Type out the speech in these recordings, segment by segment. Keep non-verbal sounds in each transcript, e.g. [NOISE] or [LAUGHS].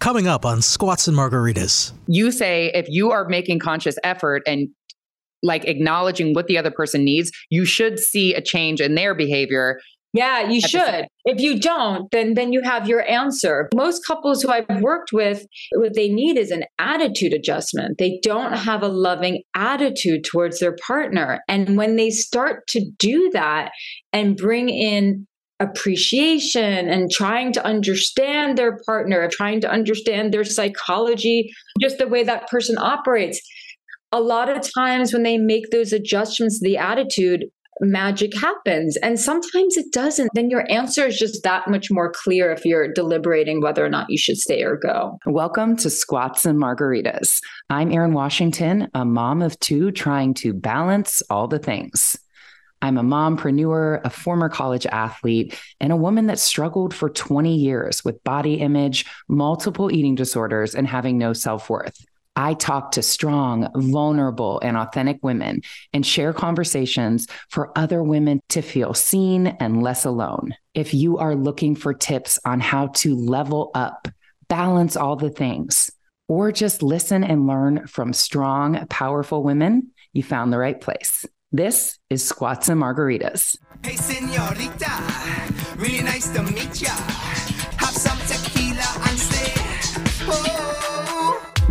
Coming up on Squats and Margaritas. You say if you are making conscious effort and like acknowledging what the other person needs, you should see a change in their behavior. Yeah, you should. If you don't, then then you have your answer. Most couples who I've worked with, what they need is an attitude adjustment. They don't have a loving attitude towards their partner. And when they start to do that and bring in appreciation and trying to understand their partner, trying to understand their psychology, just the way that person operates. A lot of times when they make those adjustments, the attitude, magic happens. And sometimes it doesn't. Then your answer is just that much more clear if you're deliberating whether or not you should stay or go. Welcome to Squats and Margaritas. I'm Erin Washington, a mom of two trying to balance all the things. I'm a mompreneur, a former college athlete, and a woman that struggled for 20 years with body image, multiple eating disorders, and having no self worth. I talk to strong, vulnerable, and authentic women and share conversations for other women to feel seen and less alone. If you are looking for tips on how to level up, balance all the things, or just listen and learn from strong, powerful women, you found the right place. This is Squats and Margaritas. Hey, senorita, really nice to meet ya. Have some tequila and stay. Oh.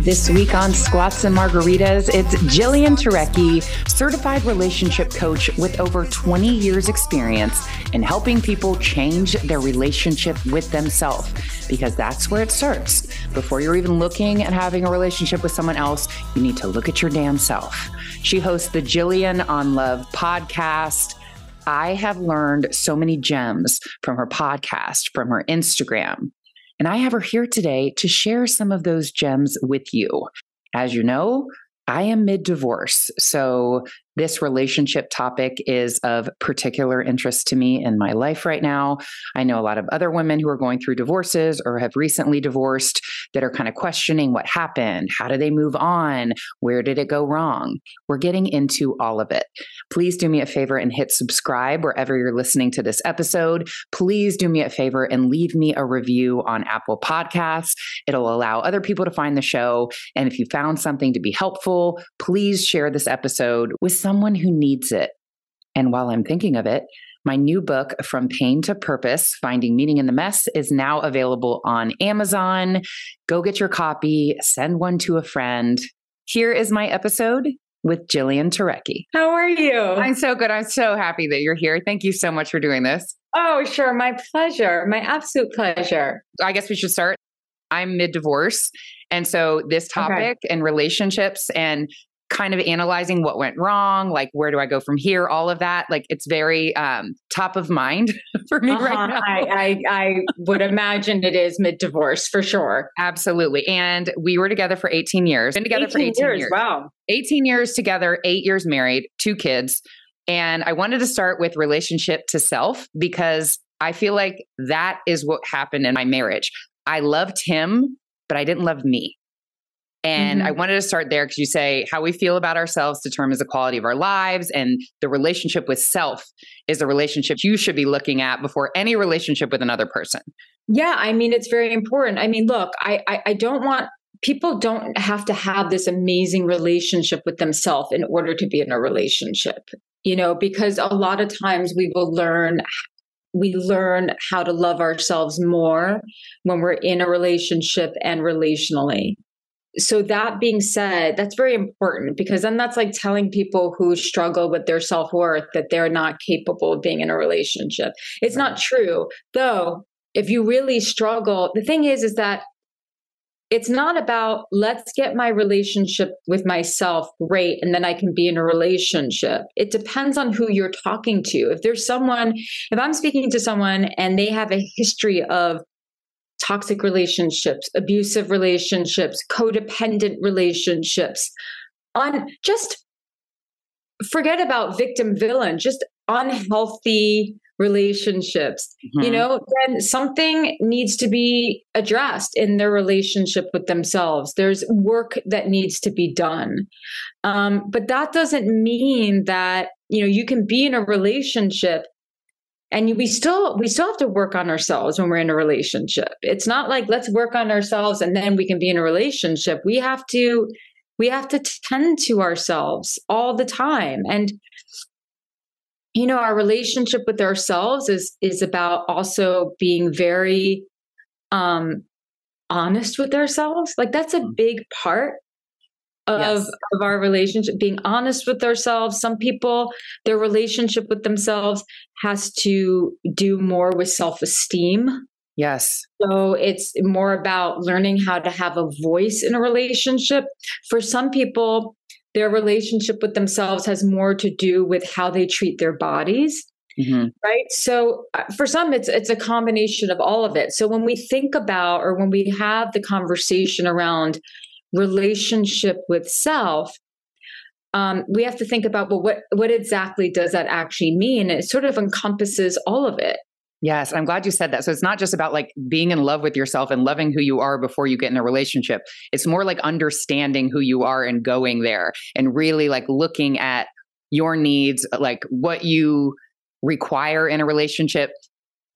This week on Squats and Margaritas, it's Jillian Turecki, certified relationship coach with over 20 years experience in helping people change their relationship with themselves because that's where it starts. Before you're even looking at having a relationship with someone else, you need to look at your damn self. She hosts the Jillian on Love podcast. I have learned so many gems from her podcast, from her Instagram. And I have her here today to share some of those gems with you. As you know, I am mid divorce. So this relationship topic is of particular interest to me in my life right now. I know a lot of other women who are going through divorces or have recently divorced that are kind of questioning what happened. How do they move on? Where did it go wrong? We're getting into all of it. Please do me a favor and hit subscribe wherever you're listening to this episode. Please do me a favor and leave me a review on Apple Podcasts. It'll allow other people to find the show. And if you found something to be helpful, please share this episode with someone who needs it. And while I'm thinking of it, my new book, From Pain to Purpose Finding Meaning in the Mess, is now available on Amazon. Go get your copy, send one to a friend. Here is my episode with Jillian Turecki. How are you? I'm so good. I'm so happy that you're here. Thank you so much for doing this. Oh, sure. My pleasure. My absolute pleasure. I guess we should start. I'm mid divorce. And so this topic okay. and relationships and kind of analyzing what went wrong, like where do I go from here, all of that. Like it's very um, top of mind [LAUGHS] for me uh-huh. right now. I, I, I would imagine it is mid divorce for sure. Absolutely. And we were together for 18 years. Been together 18 for 18 years. years. Wow. 18 years together, eight years married, two kids. And I wanted to start with relationship to self because I feel like that is what happened in my marriage. I loved him, but I didn't love me. And mm-hmm. I wanted to start there because you say how we feel about ourselves determines the quality of our lives. And the relationship with self is the relationship you should be looking at before any relationship with another person. Yeah, I mean, it's very important. I mean, look, I, I, I don't want people don't have to have this amazing relationship with themselves in order to be in a relationship, you know, because a lot of times we will learn we learn how to love ourselves more when we're in a relationship and relationally so that being said that's very important because then that's like telling people who struggle with their self-worth that they're not capable of being in a relationship it's not true though if you really struggle the thing is is that it's not about let's get my relationship with myself great and then I can be in a relationship. It depends on who you're talking to. If there's someone, if I'm speaking to someone and they have a history of toxic relationships, abusive relationships, codependent relationships, on just forget about victim villain, just unhealthy relationships. Mm-hmm. you know then something needs to be addressed in their relationship with themselves. There's work that needs to be done. Um, but that doesn't mean that you know you can be in a relationship and we still we still have to work on ourselves when we're in a relationship. It's not like let's work on ourselves and then we can be in a relationship. We have to we have to tend to ourselves all the time. And you know our relationship with ourselves is is about also being very um honest with ourselves. Like that's a mm. big part of, yes. of our relationship being honest with ourselves. Some people their relationship with themselves has to do more with self-esteem. Yes. So it's more about learning how to have a voice in a relationship. For some people their relationship with themselves has more to do with how they treat their bodies mm-hmm. right? So uh, for some it's it's a combination of all of it. So when we think about or when we have the conversation around relationship with self um, we have to think about well what what exactly does that actually mean it sort of encompasses all of it Yes, I'm glad you said that. So it's not just about like being in love with yourself and loving who you are before you get in a relationship. It's more like understanding who you are and going there and really like looking at your needs, like what you require in a relationship.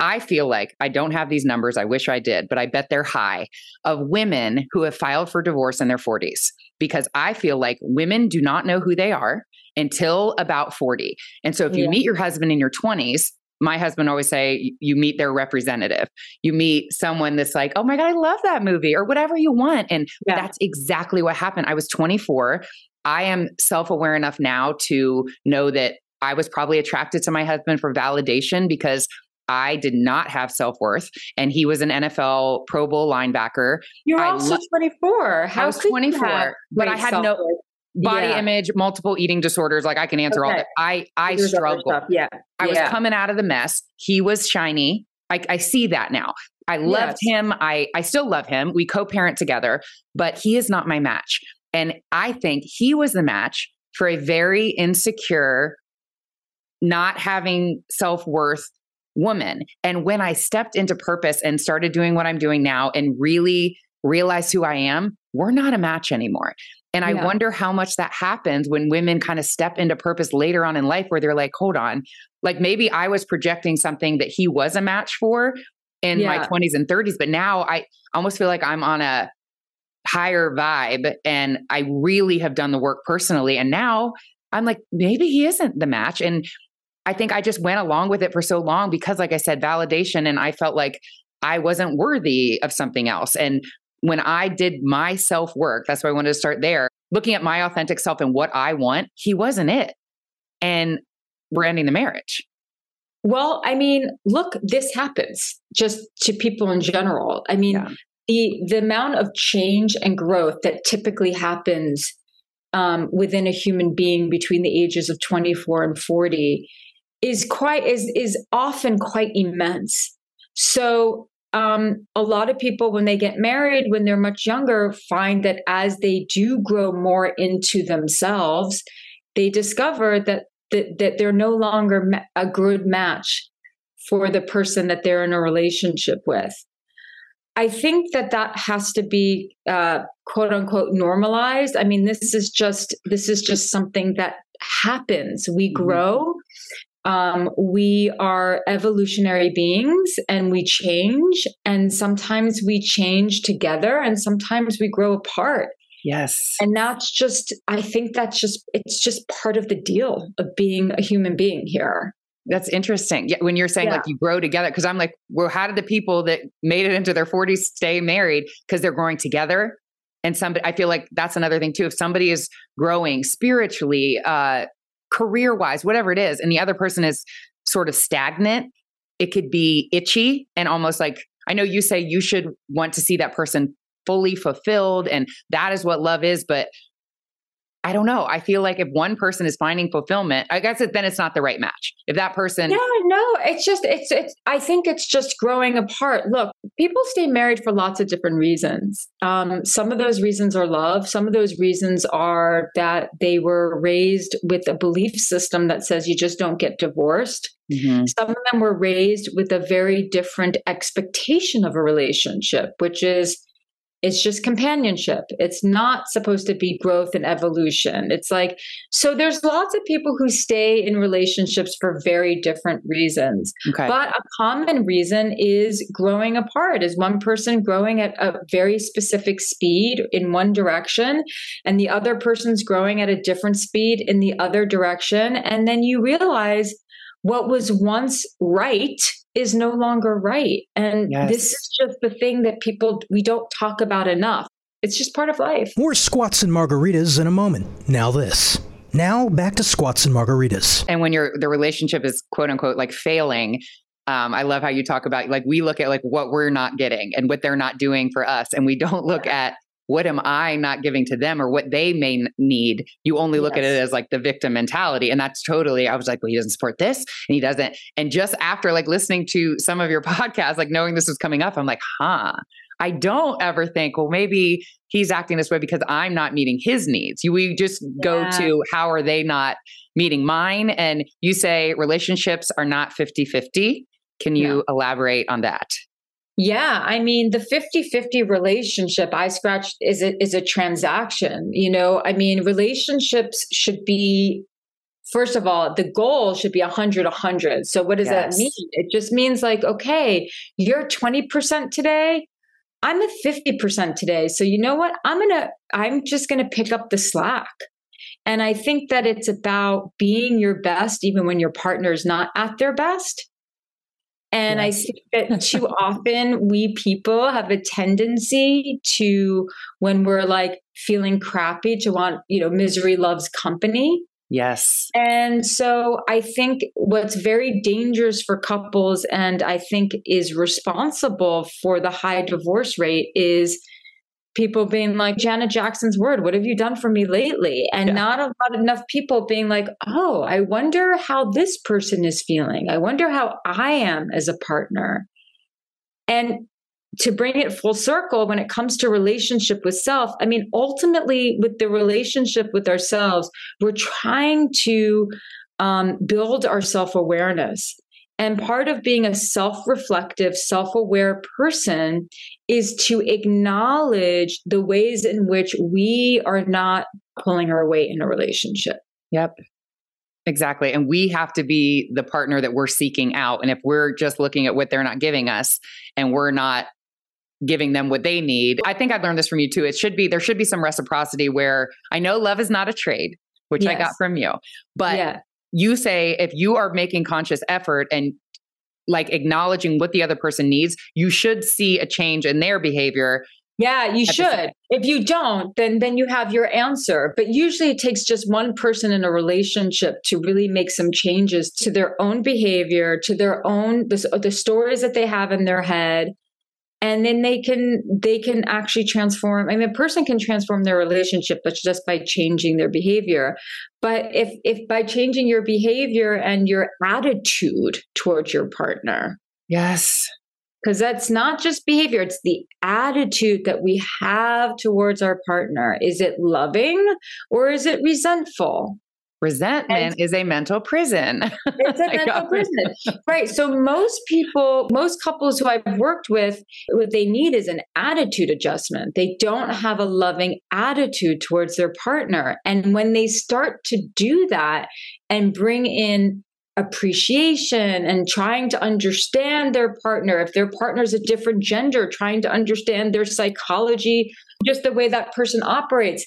I feel like I don't have these numbers. I wish I did, but I bet they're high of women who have filed for divorce in their 40s because I feel like women do not know who they are until about 40. And so if you yeah. meet your husband in your 20s, my husband always say you meet their representative you meet someone that's like oh my god i love that movie or whatever you want and yeah. that's exactly what happened i was 24 i am self-aware enough now to know that i was probably attracted to my husband for validation because I did not have self worth, and he was an NFL Pro Bowl linebacker. You're I also lo- 24. How I was 24, but I had no body yeah. image, multiple eating disorders. Like I can answer okay. all that. I I struggled. Yeah, I was coming out of the mess. He was shiny. I, I see that now. I loved yes. him. I I still love him. We co-parent together, but he is not my match. And I think he was the match for a very insecure, not having self worth woman. And when I stepped into purpose and started doing what I'm doing now and really realized who I am, we're not a match anymore. And I wonder how much that happens when women kind of step into purpose later on in life where they're like, hold on, like maybe I was projecting something that he was a match for in yeah. my 20s and 30s, but now I almost feel like I'm on a higher vibe and I really have done the work personally. And now I'm like, maybe he isn't the match. And I think I just went along with it for so long because, like I said, validation. And I felt like I wasn't worthy of something else. And when I did my self work, that's why I wanted to start there, looking at my authentic self and what I want, he wasn't it. And we're ending the marriage. Well, I mean, look, this happens just to people in general. I mean, yeah. the the amount of change and growth that typically happens um, within a human being between the ages of 24 and 40 is quite is is often quite immense. So um, a lot of people, when they get married when they're much younger, find that as they do grow more into themselves, they discover that that, that they're no longer a good match for the person that they're in a relationship with. I think that that has to be uh, quote unquote normalized. I mean, this is just this is just something that happens. We mm-hmm. Um, we are evolutionary beings and we change, and sometimes we change together, and sometimes we grow apart. Yes. And that's just, I think that's just, it's just part of the deal of being a human being here. That's interesting. Yeah, when you're saying yeah. like you grow together, because I'm like, well, how did the people that made it into their 40s stay married? Because they're growing together. And somebody, I feel like that's another thing too. If somebody is growing spiritually, uh, career wise, whatever it is, and the other person is sort of stagnant, it could be itchy and almost like I know you say you should want to see that person fully fulfilled and that is what love is, but I don't know. I feel like if one person is finding fulfillment, I guess it, then it's not the right match. If that person, yeah, no, it's just it's it's. I think it's just growing apart. Look, people stay married for lots of different reasons. Um, some of those reasons are love. Some of those reasons are that they were raised with a belief system that says you just don't get divorced. Mm-hmm. Some of them were raised with a very different expectation of a relationship, which is it's just companionship. It's not supposed to be growth and evolution. It's like, so there's lots of people who stay in relationships for very different reasons. Okay. But a common reason is growing apart, is one person growing at a very specific speed in one direction, and the other person's growing at a different speed in the other direction. And then you realize what was once right is no longer right. And yes. this is just the thing that people, we don't talk about enough. It's just part of life. More squats and margaritas in a moment. Now, this. Now, back to squats and margaritas. And when your the relationship is quote unquote like failing, um, I love how you talk about like we look at like what we're not getting and what they're not doing for us, and we don't look at what am I not giving to them or what they may need? You only look yes. at it as like the victim mentality. And that's totally, I was like, well, he doesn't support this and he doesn't. And just after like listening to some of your [LAUGHS] podcasts, like knowing this was coming up, I'm like, huh. I don't ever think, well, maybe he's acting this way because I'm not meeting his needs. We just go yeah. to how are they not meeting mine? And you say relationships are not 50 50. Can you yeah. elaborate on that? Yeah, I mean the 50-50 relationship I scratched is a, is a transaction, you know? I mean relationships should be first of all, the goal should be 100 100. So what does yes. that mean? It just means like okay, you're 20% today, I'm at 50% today. So you know what? I'm going to I'm just going to pick up the slack. And I think that it's about being your best even when your partner is not at their best and I think that [LAUGHS] too often we people have a tendency to, when we're like feeling crappy, to want, you know, misery loves company. Yes. And so I think what's very dangerous for couples, and I think is responsible for the high divorce rate, is people being like Janet Jackson's word, what have you done for me lately? And yeah. not a lot enough people being like, oh, I wonder how this person is feeling. I wonder how I am as a partner. And to bring it full circle when it comes to relationship with self, I mean, ultimately, with the relationship with ourselves, we're trying to um, build our self awareness. And part of being a self reflective, self aware person is to acknowledge the ways in which we are not pulling our weight in a relationship. Yep. Exactly. And we have to be the partner that we're seeking out. And if we're just looking at what they're not giving us and we're not giving them what they need, I think I learned this from you too. It should be, there should be some reciprocity where I know love is not a trade, which yes. I got from you. But yeah you say if you are making conscious effort and like acknowledging what the other person needs, you should see a change in their behavior. Yeah, you should. If you don't, then then you have your answer. But usually it takes just one person in a relationship to really make some changes to their own behavior, to their own the, the stories that they have in their head, and then they can they can actually transform i mean a person can transform their relationship but just by changing their behavior. But if if by changing your behavior and your attitude towards your partner yes. because that's not just behavior it's the attitude that we have towards our partner. Is it loving or is it resentful Resentment and is a mental prison. [LAUGHS] It's a mental prison. Right. So most people, most couples who I've worked with, what they need is an attitude adjustment. They don't have a loving attitude towards their partner. And when they start to do that and bring in appreciation and trying to understand their partner, if their partner's a different gender, trying to understand their psychology, just the way that person operates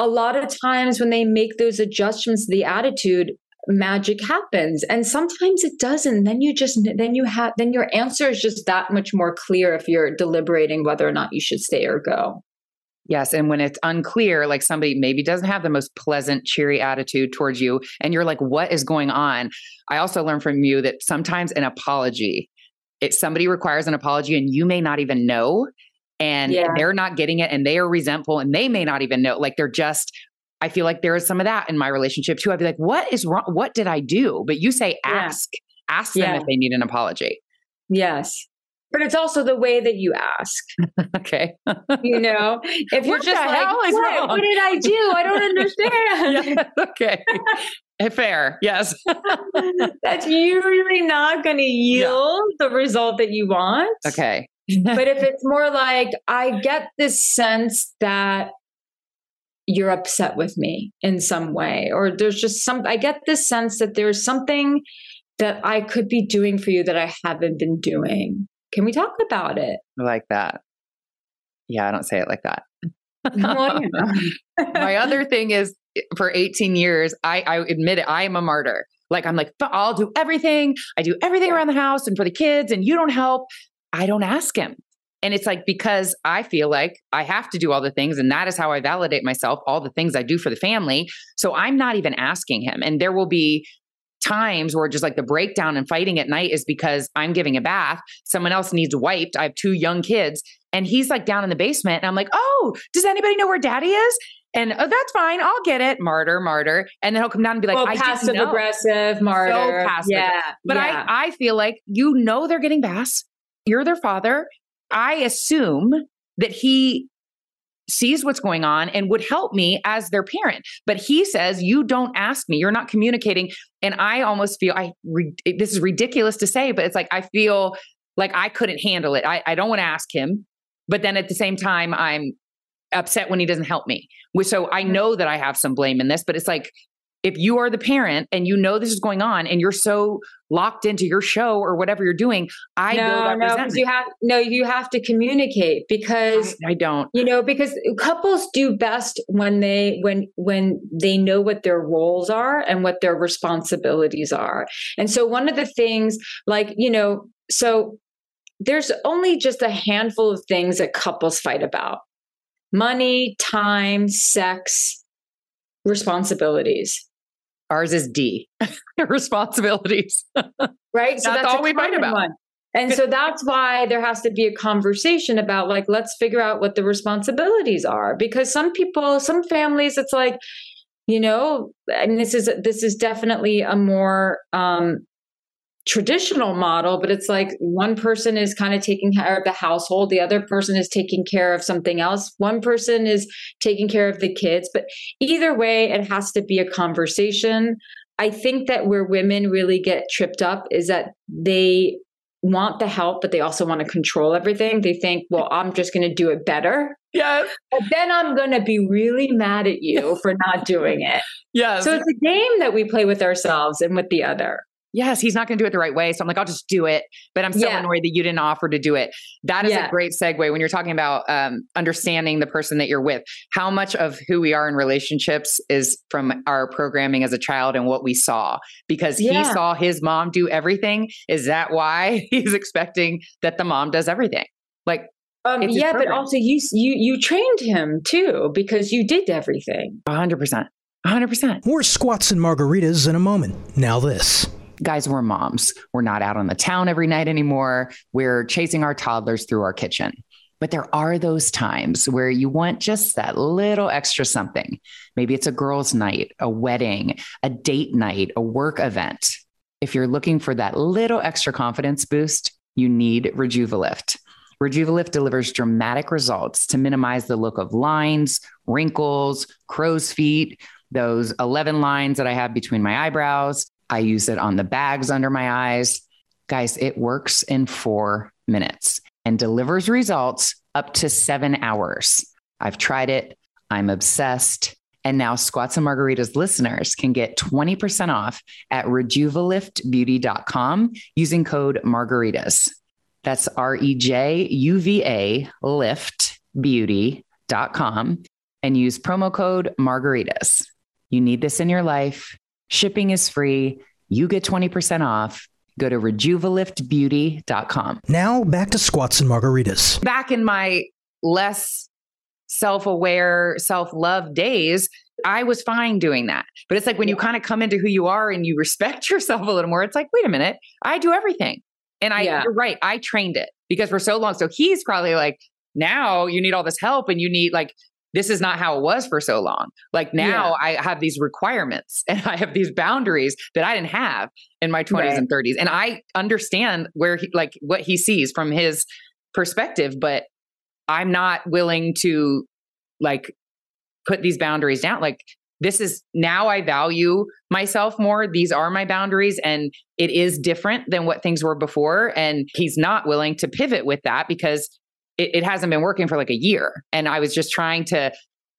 a lot of times when they make those adjustments to the attitude magic happens and sometimes it doesn't then you just then you have then your answer is just that much more clear if you're deliberating whether or not you should stay or go Yes. And when it's unclear, like somebody maybe doesn't have the most pleasant, cheery attitude towards you, and you're like, what is going on? I also learned from you that sometimes an apology, if somebody requires an apology and you may not even know, and yeah. they're not getting it and they are resentful and they may not even know like they're just I feel like there is some of that in my relationship too. I'd be like, what is wrong? What did I do? But you say Yeah. ask, ask them Yeah. if they need an apology. Yes. But it's also the way that you ask. [LAUGHS] Okay. You know, if you're just like, what, wrong?" what did I do? I don't [LAUGHS] understand. Okay. Eh, fair. Yes. [LAUGHS] That's usually not going to yield the result that you want. okay. But if [LAUGHS] it's more like, I get this sense that you're upset with me in some way, or there's just some, I get this sense that there's something that I could be doing for you that I haven't been doing. Can we talk about it? Like that. Yeah, I don't say it like that. Well. [LAUGHS] My other [LAUGHS] thing is for 18 years, I, I admit it, I am a martyr. Like, I'm like, I'll do everything. I do everything around the house and for the kids, and you don't help. I don't ask him. And it's like, because I feel like I have to do all the things, and that is how I validate myself, all the things I do for the family. So I'm not even asking him. And there will be times where just like the breakdown and fighting at night is because I'm giving a bath. Someone else needs wiped. I have two young kids, and he's like down in the basement. And I'm like, oh, does anybody know where daddy is? And oh, that's fine. I'll get it. Martyr, martyr. And then he'll come down and be like, well, passive aggressive, martyr. passive. Yeah. But yeah. I, I feel like you know they're getting baths. You're their father. I assume that he sees what's going on and would help me as their parent. But he says, You don't ask me. You're not communicating. And I almost feel I re- this is ridiculous to say, but it's like I feel like I couldn't handle it. I, I don't want to ask him. But then at the same time, I'm upset when he doesn't help me. So I know that I have some blame in this, but it's like if you are the parent and you know this is going on and you're so locked into your show or whatever you're doing, I no, no, you have no, you have to communicate because I, I don't. you know because couples do best when they when when they know what their roles are and what their responsibilities are. And so one of the things like you know so there's only just a handful of things that couples fight about. Money time sex responsibilities Ours is D. [LAUGHS] Responsibilities. right So That's a all we fight about. one. and so that's why there has to be a conversation about like let's figure out what the responsibilities are because some people some families it's like you know and this is this is definitely a more um traditional model but it's like one person is kind of taking care of the household the other person is taking care of something else. One person is taking care of the kids but either way it has to be a conversation. I think that where women really get tripped up is that they want the help but they also want to control everything. They think well i'm just going to do it better. Yes. but then i'm going to be really mad at you [LAUGHS] for not doing it. Yes. so it's a game that we play with ourselves and with the other yes, he's not going to do it the right way. So I'm like, I'll just do it. But I'm so Yeah. annoyed that you didn't offer to do it. That is Yeah. a great segue when you're talking about um, understanding the person that you're with. How much of who we are in relationships is from our programming as a child and what we saw? Because he saw his mom do everything. Is that why [LAUGHS] he's expecting that the mom does everything? Like, um, It's his yeah but also you you you trained him too because you did everything 100%. 100%. More squats and margaritas in a moment. Now, this. Guys, we're moms. We're not out on the town every night anymore. We're chasing our toddlers through our kitchen. But there are those times where you want just that little extra something. Maybe it's a girls' night, a wedding, a date night, a work event. If you're looking for that little extra confidence boost, you need Rejuvalift. Rejuvalift delivers dramatic results to minimize the look of lines, wrinkles, crow's feet, those 11 lines that I have between my eyebrows. I use it on the bags under my eyes. Guys, it works in four minutes and delivers results up to seven hours. I've tried it. I'm obsessed. And now Squats and Margaritas listeners can get 20% off at rejuvaliftbeauty.com using code margaritas. That's R E J U V A liftbeauty.com and use promo code margaritas. You need this in your life. Shipping is free. You get 20% off. Go to rejuvaliftbeauty.com. Now, back to squats and margaritas. back in my less self-aware self-love days i was fine doing that but it's like when you kind of come into who you are and you respect [LAUGHS] yourself a little more it's like wait a minute i do everything and i Yeah. you're right i trained it because for so long so he's probably like now you need all this help and you need like this is not how it was for so long. Like now yeah. I have these requirements [LAUGHS] and I have these boundaries that I didn't have in my 20s right. and 30s. And I understand where he like what he sees from his perspective, but I'm not willing to like put these boundaries down. Like this is now I value myself more. These are my boundaries and it is different than what things were before. And he's not willing to pivot with that because it, it hasn't been working for like a year. And I was just trying to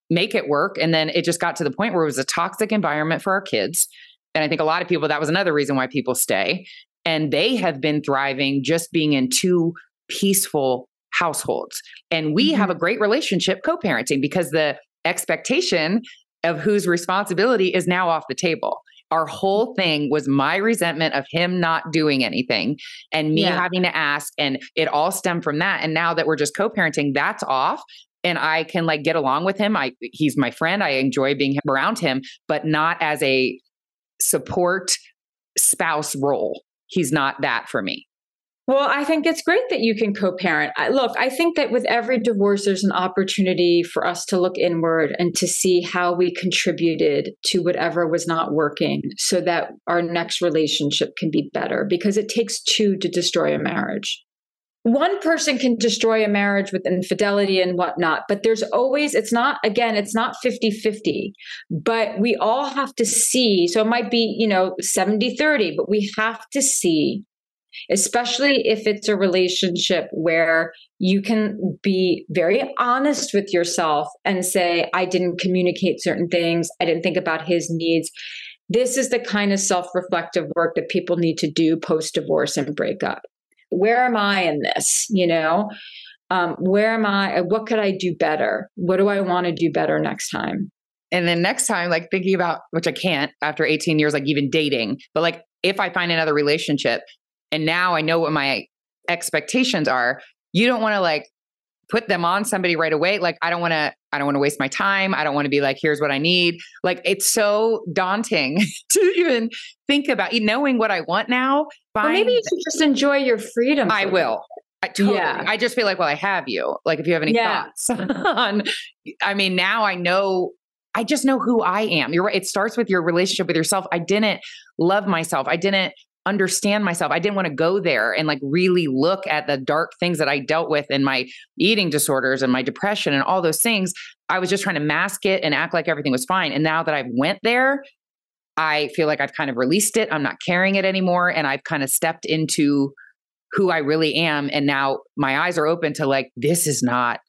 make it work. And then it just got to the point where it was a toxic environment for our kids. And I think a lot of people, that was another reason why people stay. And they have been thriving just being in two peaceful households. And we mm-hmm. have a great relationship co parenting because the expectation of whose responsibility is now off the table. Our whole thing was my resentment of him not doing anything and me yeah. having to ask. And it all stemmed from that. And now that we're just co parenting, that's off. And I can like get along with him. I he's my friend. I enjoy being around him, but not as a support spouse role. He's not that for me. Well, I think it's great that you can co parent. Look, I think that with every divorce, there's an opportunity for us to look inward and to see how we contributed to whatever was not working so that our next relationship can be better because it takes two to destroy a marriage. One person can destroy a marriage with infidelity and whatnot, but there's always, it's not, again, it's not 50 50, but we all have to see. So it might be, you know, 70 30, but we have to see especially if it's a relationship where you can be very honest with yourself and say, I didn't communicate certain things, I didn't think about his needs. This is the kind of self reflective work that people need to do post divorce and breakup. Where am I in this? You know, um, where am I? What could I do better? What do I want to do better next time? And then next time, like thinking about, which I can't after 18 years, like even dating, but like if I find another relationship, and now I know what my expectations are. You don't want to like put them on somebody right away. Like I don't want to I don't want to waste my time. I don't want to be like here's what I need. Like it's so daunting [LAUGHS] to even think about knowing what I want now. Well, maybe you should just enjoy your freedom. I will. I totally. Yeah. I just feel like, well, I have you. Like, if you have any yeah. thoughts [LAUGHS] on, I mean, now I know I just know who I am. You're right. It starts with your relationship with yourself. I didn't love myself. I didn't understand myself. I didn't want to go there and like really look at the dark things that I dealt with in my eating disorders and my depression and all those things. I was just trying to mask it and act like everything was fine. And now that I've went there, I feel like I've kind of released it. I'm not carrying it anymore and I've kind of stepped into who I really am and now my eyes are open to like this is not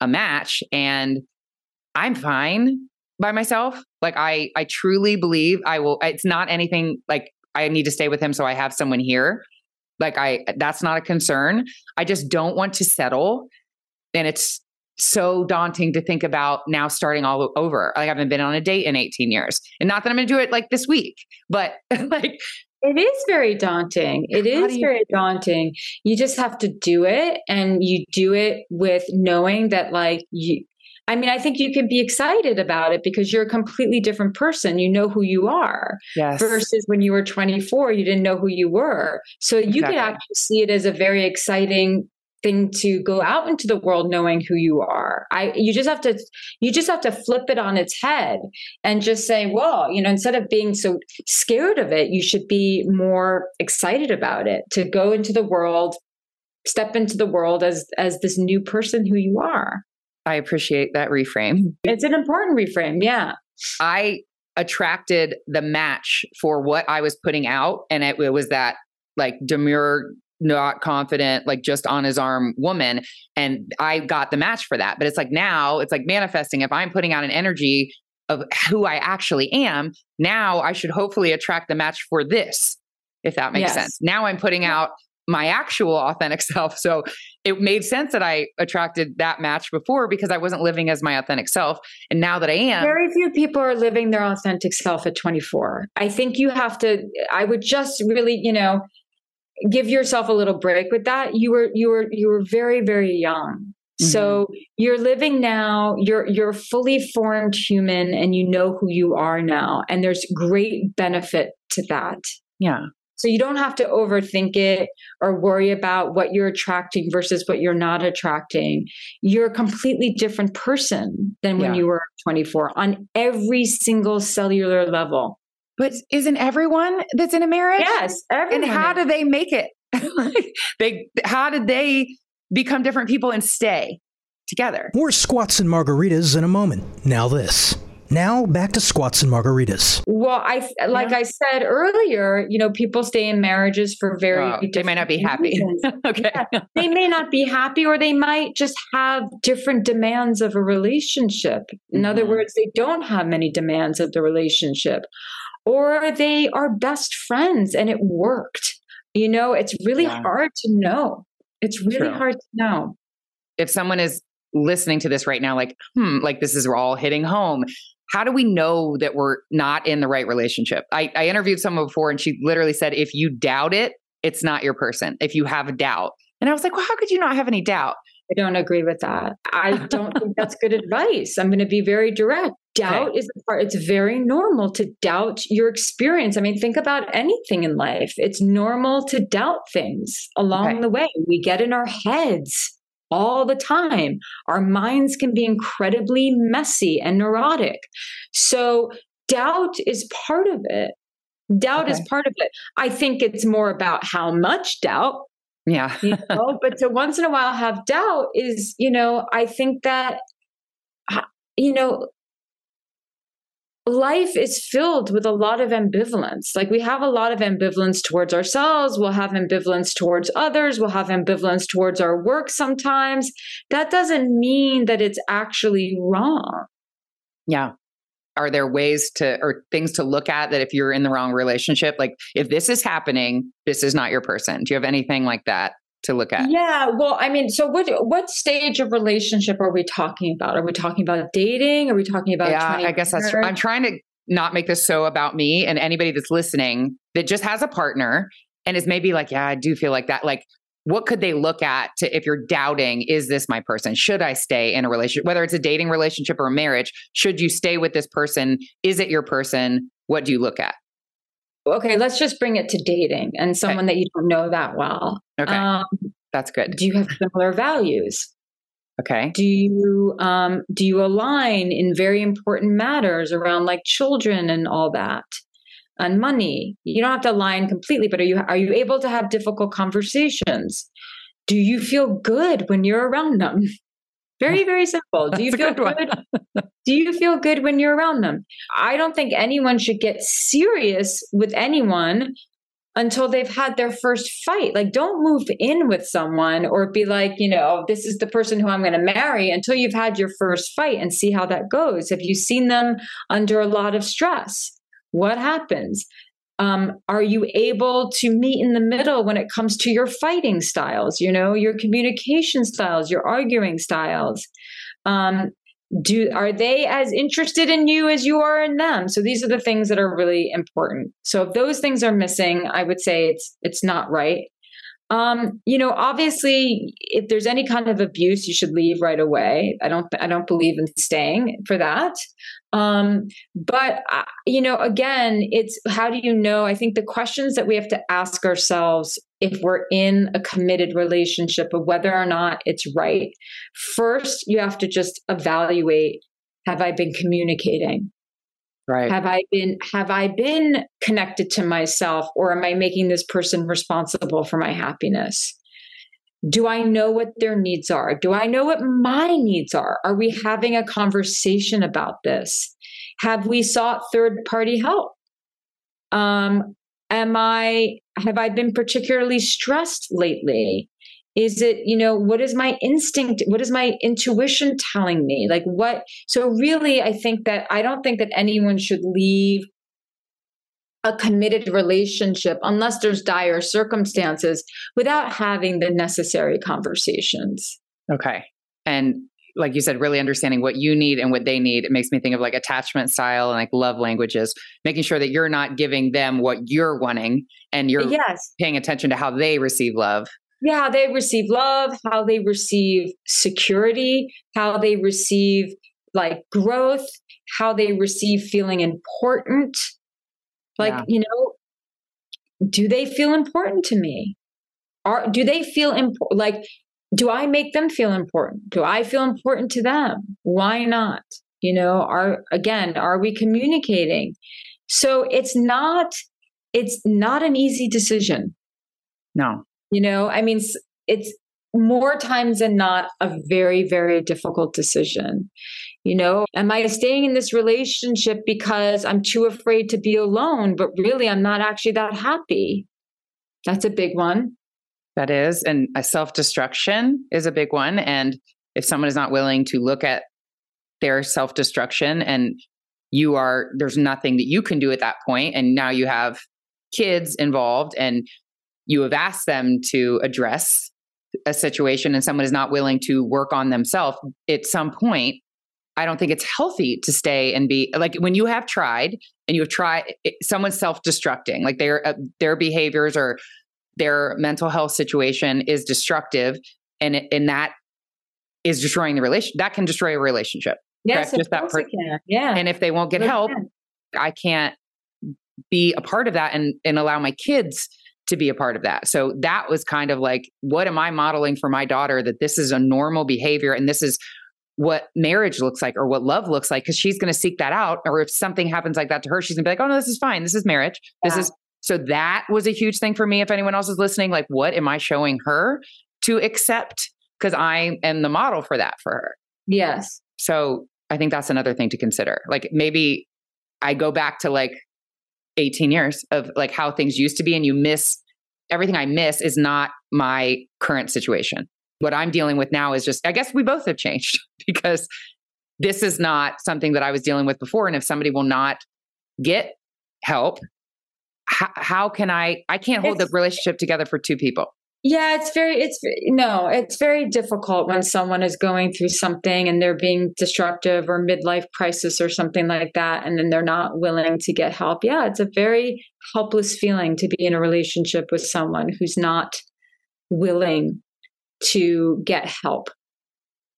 a match and I'm fine by myself. Like I I truly believe I will it's not anything like I need to stay with him so I have someone here. Like I that's not a concern. I just don't want to settle. And it's so daunting to think about now starting all over. Like I haven't been on a date in 18 years. And not that I'm going to do it like this week, but [LAUGHS] like it is very daunting. It is you- very daunting. You just have to do it and you do it with knowing that like you I mean, I think you can be excited about it because you're a completely different person. You know who you are. Yes. Versus when you were 24, you didn't know who you were. So you exactly. can actually see it as a very exciting thing to go out into the world knowing who you are. I you just have to you just have to flip it on its head and just say, well, you know, instead of being so scared of it, you should be more excited about it to go into the world, step into the world as as this new person who you are. I appreciate that reframe. It's an important reframe. Yeah. I attracted the match for what I was putting out. And it, it was that like demure, not confident, like just on his arm woman. And I got the match for that. But it's like now it's like manifesting. If I'm putting out an energy of who I actually am, now I should hopefully attract the match for this, if that makes yes. sense. Now I'm putting out my actual authentic [LAUGHS] self. So it made sense that I attracted that match before because I wasn't living as my authentic self. And now that I am. Very few people are living their authentic self at 24. I think you have to, I would just really, you know, give yourself a little break with that. You were, you were, you were very, very young. So mm-hmm. you're living now, you're you're fully formed human and you know who you are now and there's great benefit to that. Yeah. So you don't have to overthink it or worry about what you're attracting versus what you're not attracting. You're a completely different person than when Yeah. you were 24 on every single cellular level. But isn't everyone that's in a marriage? Yes. And everyone how is. do they make it? [LAUGHS] They how did they become different people and stay together? More squats and margaritas in a moment. Now this. Now back to squats and margaritas. Well, I like I said earlier, you know, people stay in marriages for very Oh, they might not be happy. reasons. [LAUGHS] okay. they may not be happy or they might just have different demands of a relationship. In other Mhm. words, they don't have many demands of the relationship. Or they are best friends and it worked. You know, it's really Yeah. hard to know. It's really True. hard to know. if someone is listening to this right now, like, hmm, like this is we're all hitting home. How do we know that we're not in the right relationship? I, I interviewed someone before and she literally said, if you doubt it, it's not your person. If you have a doubt. And I was like, well, how could you not have any doubt? I don't agree with that. I don't think that's good advice. I'm going to be very direct. Doubt is a part, it's very normal to doubt your experience. I mean, think about anything in life. It's normal to doubt things along Okay. the way. We get in our heads all the time. Our minds can be incredibly messy and neurotic. So, doubt is part of it. Doubt is part of it. I think it's more about how much doubt Yeah. you know [LAUGHS] but to once in a while have doubt is you know i think that you know life is filled with a lot of ambivalence like we have a lot of ambivalence towards ourselves we'll have ambivalence towards others we'll have ambivalence towards our work sometimes that doesn't mean that it's actually wrong Yeah. Are there ways to or things to look at that if you're in the wrong relationship? Like if this is happening, this is not your person. Do you have anything like that to look at? Yeah, well, I mean, so what what stage of relationship are we talking about? Are we talking about dating? Are we talking about yeah, I guess that's true. I'm trying to not make this so about me and anybody that's listening that just has a partner and is maybe like, yeah, I do feel like that. Like, what could they look at to if you're doubting, is this my person? Should I stay in a relationship? Whether it's a dating relationship or a marriage, should you stay with this person? Is it your person? What do you look at? Okay, let's just bring it to dating and someone that you don't know that well. Okay, Um, that's good. do you have similar values? Okay. Do you um, do you align in very important matters around like children and all that, and money? You don't have to align completely, but are you are you able to have difficult conversations? Do you feel good when you're around them? Very [LAUGHS] very simple. Do you feel good good? [LAUGHS] Do you feel good when you're around them? I don't think anyone should get serious with anyone until they've had their first fight. Like, don't move in with someone or be like, you know, this is the person who I'm going to marry until you've had your first fight and see how that goes. Have you seen them under a lot of stress? What happens? Um, are you able to meet in the middle when it comes to your fighting styles, you know, your communication styles, your arguing styles? Um, do are they as interested in you as you are in them? So these are the things that are really important. So if those things are missing i would say it's it's not right um you know obviously if there's any kind of abuse you should leave right away. I don't i don't believe in staying for that. Um but uh, you know again it's how do you know? I think the questions that we have to ask ourselves if we're in a committed relationship of whether or not it's right first you have to just evaluate have i been communicating Right. have i been have i been connected to myself or am i making this person responsible for my happiness? Do i know what their needs are? Do i know what my needs are? Are we having a conversation about this? Have we sought third party help? Um am i have i been particularly stressed lately is it you know what is my instinct what is my intuition telling me like what so really i think that i don't think that anyone should leave a committed relationship unless there's dire circumstances without having the necessary conversations Okay. And like you said, really understanding what you need and what they need. It makes me think of like attachment style and like love languages, making sure that you're not giving them what you're wanting and you're yes paying attention to how they receive love. Yeah how they receive love how they receive security how they receive like growth how they receive feeling important like Yeah. you know do they feel important to me? Are do they feel important? Like, do I make them feel important? Do I feel important to them? Why not? You know, are again, are we communicating? So it's not it's not an easy decision. No. You know, I mean, it's more times than not a very, very difficult decision. You know, am I staying in this relationship because I'm too afraid to be alone, but really I'm not actually that happy? That's a big one. That is. And self destruction is a big one. And if someone is not willing to look at their self destruction and you are, there's nothing that you can do at that point, and now you have kids involved and you have asked them to address a situation and someone is not willing to work on themselves at some point i don't think it's healthy to stay and be like when you have tried and you have tried someone's self-destructing like their uh, their behaviors or their mental health situation is destructive and and that is destroying the relation that can destroy a relationship yes just that per- yeah. And if they won't get help i can't be a part of that and and allow my kids to be a part of that. So that was kind of like, what am I modeling for my daughter that this is a normal behavior and this is what marriage looks like or what love looks like? Because she's going to seek that out. Or if something happens like that to her, she's going to be like, oh, no, this is fine. This is marriage. This is so that was a huge thing for me. If anyone else is listening, like, what am I showing her to accept? Because I am the model for that for her. Yes. So I think that's another thing to consider. Like maybe I go back to like 18 years of like how things used to be and you miss everything I miss is not my current situation. What I'm dealing with now is just I guess we both have changed [LAUGHS] because this is not something that I was dealing with before and if somebody will not get help how, how can I I can't hold it's, the relationship together for two people. Yeah, it's very, it's no, it's very difficult when someone is going through something and they're being destructive or midlife crisis or something like that, and then they're not willing to get help. Yeah, it's a very helpless feeling to be in a relationship with someone who's not willing to get help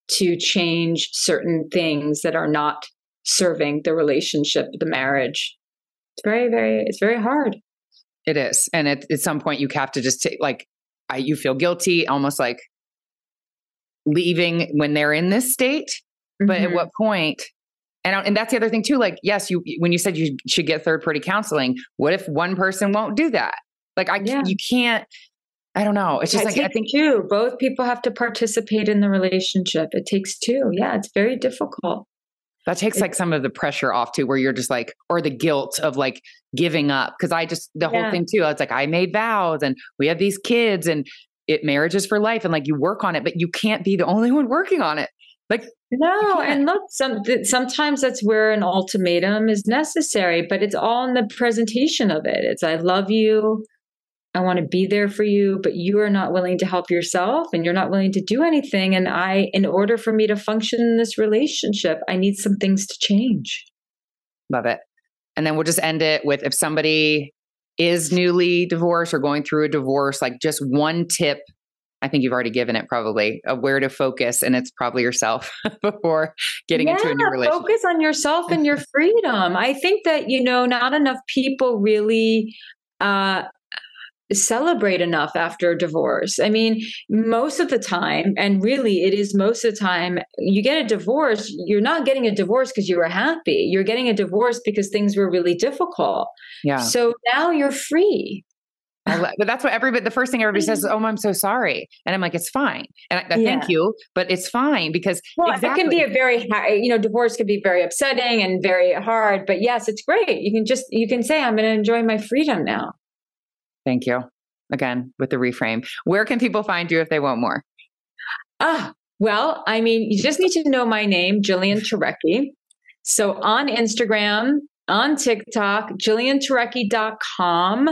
to change certain things that are not serving the relationship, the marriage. It's very, very, it's very hard. It is. And at, at some point, you have to just take, like, I, you feel guilty, almost like leaving when they're in this state. Mm-hmm. But at mm-hmm. what point? And and that's the other thing too. Like, yes, you when you said you should get third party counseling, what if one person won't do that? Like, I yeah. you can't. I don't know. It's just like I think two. Both people have to participate in the relationship. It takes two. Yeah, it's very difficult. That takes like some of the pressure off too, where you're just like, or the guilt of like giving up. Cause I just, the yeah. whole thing too, it's like, I made vows and we have these kids and it marriage is for life and like you work on it, but you can't be the only one working on it. Like, no, and look, some, sometimes that's where an ultimatum is necessary, but it's all in the presentation of it. It's, I love you. I want to be there for you, but you are not willing to help yourself and you're not willing to do anything. And I, in order for me to function in this relationship, I need some things to change. Love it. And then we'll just end it with if somebody is newly divorced or going through a divorce, like just one tip. I think you've already given it probably of where to focus, and it's probably yourself [LAUGHS] before getting yeah, into a new relationship. Focus on yourself and your freedom. I think that, you know, not enough people really uh, celebrate enough after a divorce. I mean, most of the time, and really it is most of the time, you get a divorce, you're not getting a divorce because you were happy. You're getting a divorce because things were really difficult. Yeah. So now you're free. but that's what everybody, the first thing everybody says is, mm. oh, I'm so sorry. And I'm like, it's fine. And I, yeah. thank you, but it's fine because well, exactly. it can be a very, you know, divorce can be very upsetting and very hard, but yes, it's great. You can just, you can say, I'm going to enjoy my freedom now. Thank you. Again, with the reframe. Where can people find you if they want more? Ah, well, I mean, you just need to know my name, Jillian Turecki. So on Instagram, on TikTok, jillianturecki.com.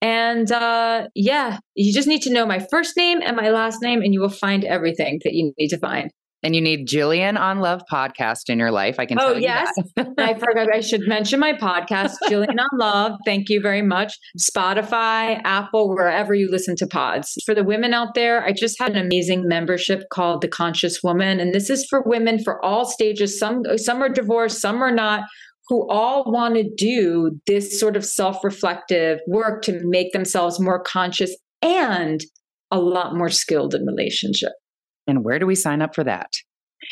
And uh, yeah, you just need to know my first name and my last name, and you will find everything that you need to find and you need Jillian on Love podcast in your life. I can oh, tell you. oh, yes. [LAUGHS] I forgot I should mention my podcast, [LAUGHS] Jillian on Love. Thank you very much. Spotify, Apple, wherever you listen to pods. For the women out there, I just had an amazing membership called The Conscious Woman. And this is for women for all stages. Some some are divorced, some are not, who all want to do this sort of self reflective work to make themselves more conscious and a lot more skilled in relationship. And where do we sign up for that?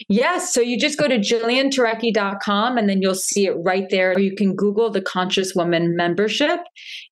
Yes. So you just go to jillianturecki.com and then you'll see it right there. Or you can Google the Conscious Woman membership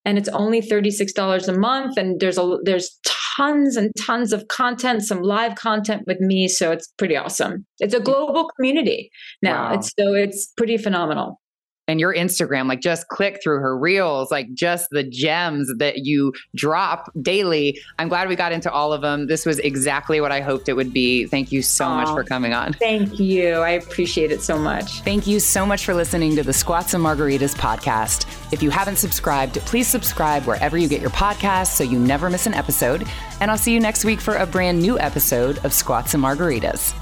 and it's only $36 a month. And there's a there's tons and tons of content, some live content with me. So it's pretty awesome. It's a global community now. Wow. It's so it's pretty phenomenal and your Instagram, like just click through her reels, like just the gems that you drop daily. I'm glad we got into all of them. This was exactly what I hoped it would be. Thank you so Aww, much for coming on. Thank you. I appreciate it so much. Thank you so much for listening to the Squats and Margaritas podcast. If you haven't subscribed, please subscribe wherever you get your podcasts so you never miss an episode. And I'll see you next week for a brand new episode of Squats and Margaritas.